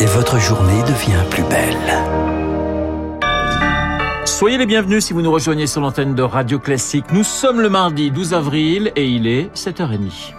Et votre journée devient plus belle. Soyez les bienvenus si vous nous rejoignez sur l'antenne de Radio Classique. Nous sommes le mardi 12 avril et il est 7h30.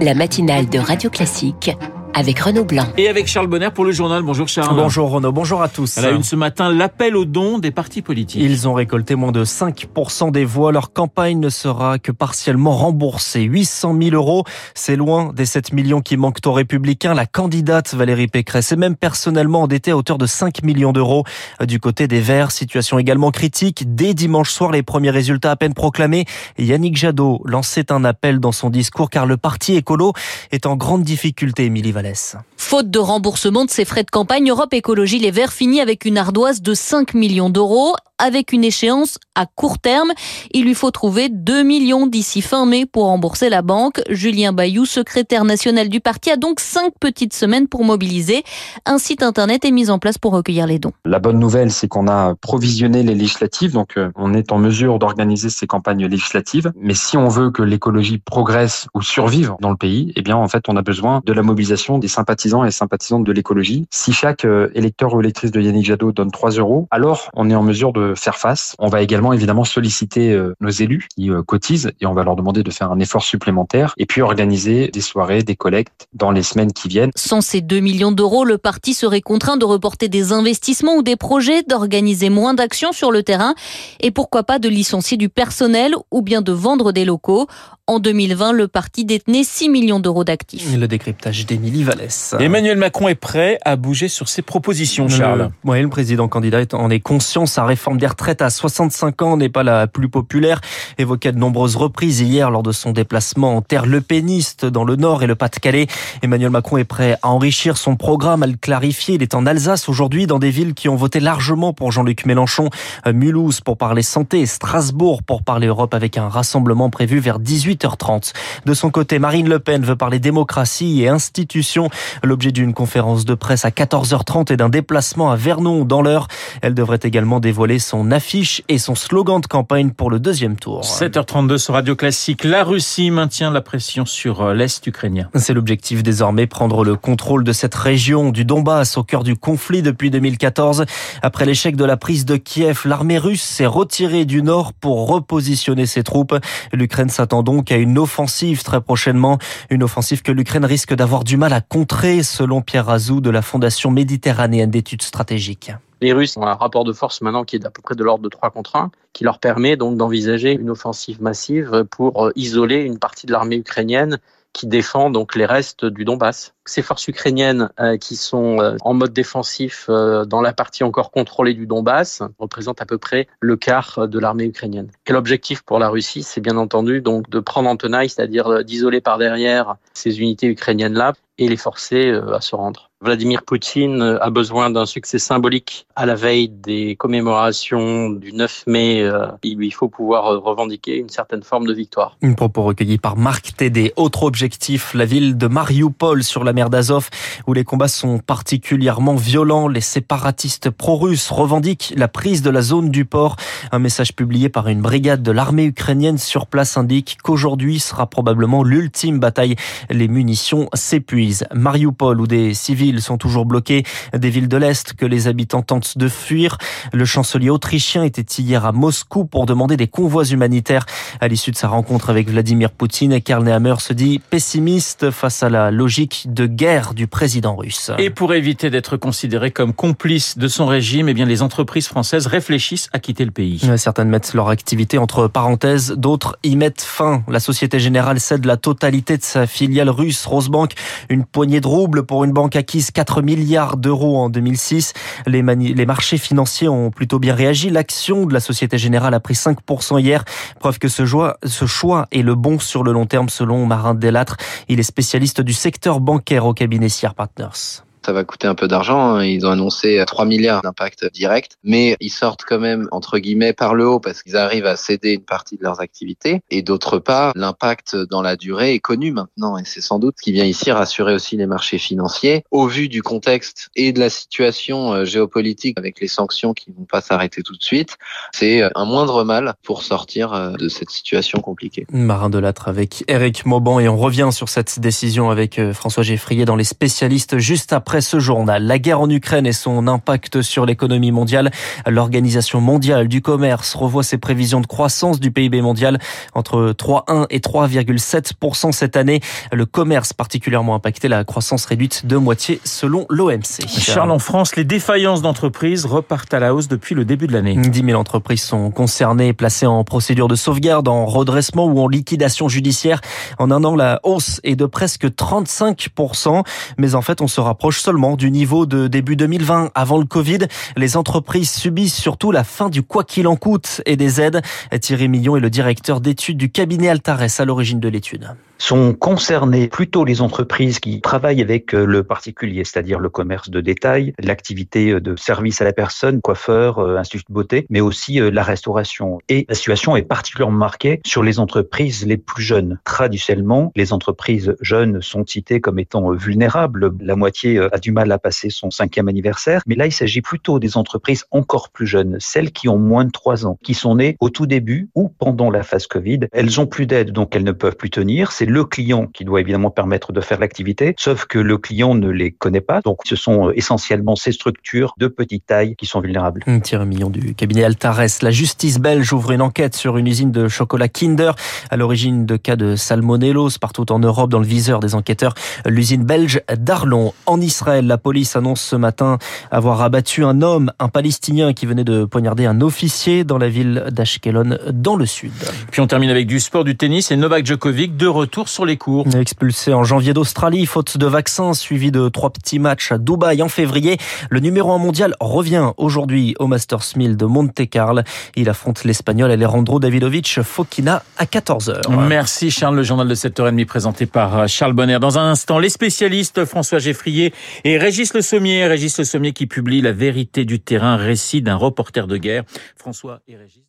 La matinale de Radio Classique avec Renaud Blanc. Et avec Charles Bonner pour le journal. Bonjour Charles. Bonjour Renaud, bonjour à tous. À la une ce matin, l'appel aux dons des partis politiques. Ils ont récolté moins de 5% des voix. Leur campagne ne sera que partiellement remboursée. 800 000 euros, c'est loin des 7 millions qui manquent aux Républicains. La candidate Valérie Pécresse est même personnellement endettée à hauteur de 5 millions d'euros. Du côté des Verts, situation également critique. Dès dimanche soir, les premiers résultats à peine proclamés. Yannick Jadot lançait un appel dans son discours car le parti écolo est en grande difficulté, Émilie Palès. Faute de remboursement de ses frais de campagne, Europe Écologie Les Verts finit avec une ardoise de 5 millions d'euros avec une échéance à court terme. Il lui faut trouver 2 millions d'ici fin mai pour rembourser la banque. Julien Bayou, secrétaire national du parti, a donc 5 petites semaines pour mobiliser. Un site internet est mis en place pour recueillir les dons. La bonne nouvelle, c'est qu'on a provisionné les législatives, donc euh, on est en mesure d'organiser ces campagnes législatives. Mais si on veut que l'écologie progresse ou survive dans le pays, eh bien en fait, on a besoin de la mobilisation des sympathisants et sympathisantes de l'écologie. Si chaque euh, électeur ou électrice de Yannick Jadot donne 3 euros, alors on est en mesure de faire face. On va également évidemment solliciter euh, nos élus qui euh, cotisent et on va leur demander de faire un effort supplémentaire et puis organiser des soirées, des collectes dans les semaines qui viennent. Sans ces 2 millions d'euros, le parti serait contraint de reporter des investissements ou des projets, d'organiser moins d'actions sur le terrain et pourquoi pas de licencier du personnel ou bien de vendre des locaux. En 2020, le parti détenait 6 millions d'euros d'actifs. Le décryptage d'Émilie Vallès. Emmanuel Macron est prêt à bouger sur ses propositions, Charles. Le, oui, le président candidat en est conscient. Sa réforme des retraites à 65 ans n'est pas la plus populaire. Évoquée de nombreuses reprises hier lors de son déplacement en terre lepéniste dans le Nord et le Pas-de-Calais. Emmanuel Macron est prêt à enrichir son programme, à le clarifier. Il est en Alsace aujourd'hui dans des villes qui ont voté largement pour Jean-Luc Mélenchon. Euh, Mulhouse pour parler santé et Strasbourg pour parler Europe avec un rassemblement prévu vers 18 8h30. De son côté, Marine Le Pen veut parler démocratie et institutions. L'objet d'une conférence de presse à 14h30 et d'un déplacement à Vernon dans l'heure. Elle devrait également dévoiler son affiche et son slogan de campagne pour le deuxième tour. 7h32 sur Radio Classique. La Russie maintient la pression sur euh, l'Est ukrainien. C'est l'objectif désormais, prendre le contrôle de cette région du Donbass au cœur du conflit depuis 2014. Après l'échec de la prise de Kiev, l'armée russe s'est retirée du nord pour repositionner ses troupes. L'Ukraine s'attend donc à une offensive très prochainement. Une offensive que l'Ukraine risque d'avoir du mal à contrer, selon Pierre Razou de la Fondation méditerranéenne d'études stratégiques. Les Russes ont un rapport de force maintenant qui est d'à peu près de l'ordre de 3 contre 1, qui leur permet donc d'envisager une offensive massive pour isoler une partie de l'armée ukrainienne qui défend donc les restes du Donbass. Ces forces ukrainiennes euh, qui sont euh, en mode défensif euh, dans la partie encore contrôlée du Donbass représentent à peu près le quart de l'armée ukrainienne. Quel objectif pour la Russie C'est bien entendu donc de prendre en tenaille, c'est-à-dire d'isoler par derrière ces unités ukrainiennes-là et les forcer à se rendre. Vladimir Poutine a besoin d'un succès symbolique à la veille des commémorations du 9 mai. Il lui faut pouvoir revendiquer une certaine forme de victoire. Une propos recueilli par Marc Tédé. Autre objectif, la ville de Mariupol sur la mer d'Azov, où les combats sont particulièrement violents. Les séparatistes pro-russes revendiquent la prise de la zone du port. Un message publié par une brigade de l'armée ukrainienne sur place indique qu'aujourd'hui sera probablement l'ultime bataille. Les munitions s'épuisent. Mariupol, où des civils sont toujours bloqués, des villes de l'Est que les habitants tentent de fuir. Le chancelier autrichien était hier à Moscou pour demander des convois humanitaires. À l'issue de sa rencontre avec Vladimir Poutine, Karl Nehammer se dit pessimiste face à la logique de guerre du président russe. Et pour éviter d'être considéré comme complice de son régime, eh bien les entreprises françaises réfléchissent à quitter le pays. Certaines mettent leur activité entre parenthèses, d'autres y mettent fin. La Société Générale cède la totalité de sa filiale russe Rosebank, une poignée de roubles pour une banque acquise 4 milliards d'euros en 2006. Les, marchés financiers ont plutôt bien réagi. L'action de la Société Générale a pris 5% hier, preuve que ce choix, est le bon sur le long terme selon Marin Delattre. Il est spécialiste du secteur bancaire au cabinet Sierra Partners. Ça va coûter un peu d'argent. Hein. Ils ont annoncé 3 milliards d'impact direct, mais ils sortent quand même, entre guillemets, par le haut parce qu'ils arrivent à céder une partie de leurs activités. Et d'autre part, l'impact dans la durée est connu maintenant. Et c'est sans doute ce qui vient ici rassurer aussi les marchés financiers. Au vu du contexte et de la situation euh, géopolitique avec les sanctions qui ne vont pas s'arrêter tout de suite, c'est euh, un moindre mal pour sortir euh, de cette situation compliquée. Marin de Latre avec Eric Mauban et on revient sur cette décision avec François Geffrier dans les spécialistes juste après ce journal. La guerre en Ukraine et son impact sur l'économie mondiale. L'Organisation mondiale du commerce revoit ses prévisions de croissance du PIB mondial entre 3,1 et 3,7% cette année. Le commerce particulièrement impacté, la croissance réduite de moitié selon l'OMC. Charles, en France, les défaillances d'entreprises repartent à la hausse depuis le début de l'année. 10 000 entreprises sont concernées, placées en procédure de sauvegarde, en redressement ou en liquidation judiciaire. En un an, la hausse est de presque 35%. Mais en fait, on se rapproche seulement du niveau de début 2020, avant le Covid. Les entreprises subissent surtout la fin du quoi qu'il en coûte et des aides. Thierry Millon est le directeur d'études du cabinet Altares à l'origine de l'étude sont concernées plutôt les entreprises qui travaillent avec euh, le particulier, c'est-à-dire le commerce de détail, l'activité euh, de service à la personne, coiffeur, euh, institut de beauté, mais aussi la restauration. Et la situation est particulièrement marquée sur les entreprises les plus jeunes. Traditionnellement, les entreprises jeunes sont citées comme étant vulnérables. La moitié a du mal à passer son cinquième anniversaire. Mais là, il s'agit plutôt des entreprises encore plus jeunes, celles qui ont moins de trois ans, qui sont nées au tout début ou pendant la phase Covid. Elles ont plus d'aide, donc elles ne peuvent plus tenir le client qui doit évidemment permettre de faire l'activité, sauf que le client ne les connaît pas. Donc ce sont euh, essentiellement ces structures de petite taille qui sont vulnérables. Thierry Million du cabinet Altares. La justice belge ouvre une enquête sur une usine de chocolat Kinder à l'origine de cas de salmonellose partout en Europe dans le viseur des enquêteurs. L'usine belge d'Arlon. En Israël, la police annonce ce matin avoir abattu un homme, un Palestinien qui venait de poignarder un officier dans la ville d'Ashkelon dans le sud. Puis on termine avec du sport, du tennis et Novak Djokovic de retour sur les cours. Expulsé en janvier d'Australie, faute de vaccins, suivi de trois petits matchs à Dubaï en février, le numéro 1 mondial revient aujourd'hui au Masters 1000 de Monte Carlo. Il affronte l'Espagnol Alejandro Davidovic Fokina à 14h. Merci Charles, le journal de 7h30 présenté par Charles Bonner. Dans un instant, les spécialistes François Geffrier et Régis Le Sommier. Régis Le Sommier qui publie La vérité du terrain, récit d'un reporter de guerre. François et Régis.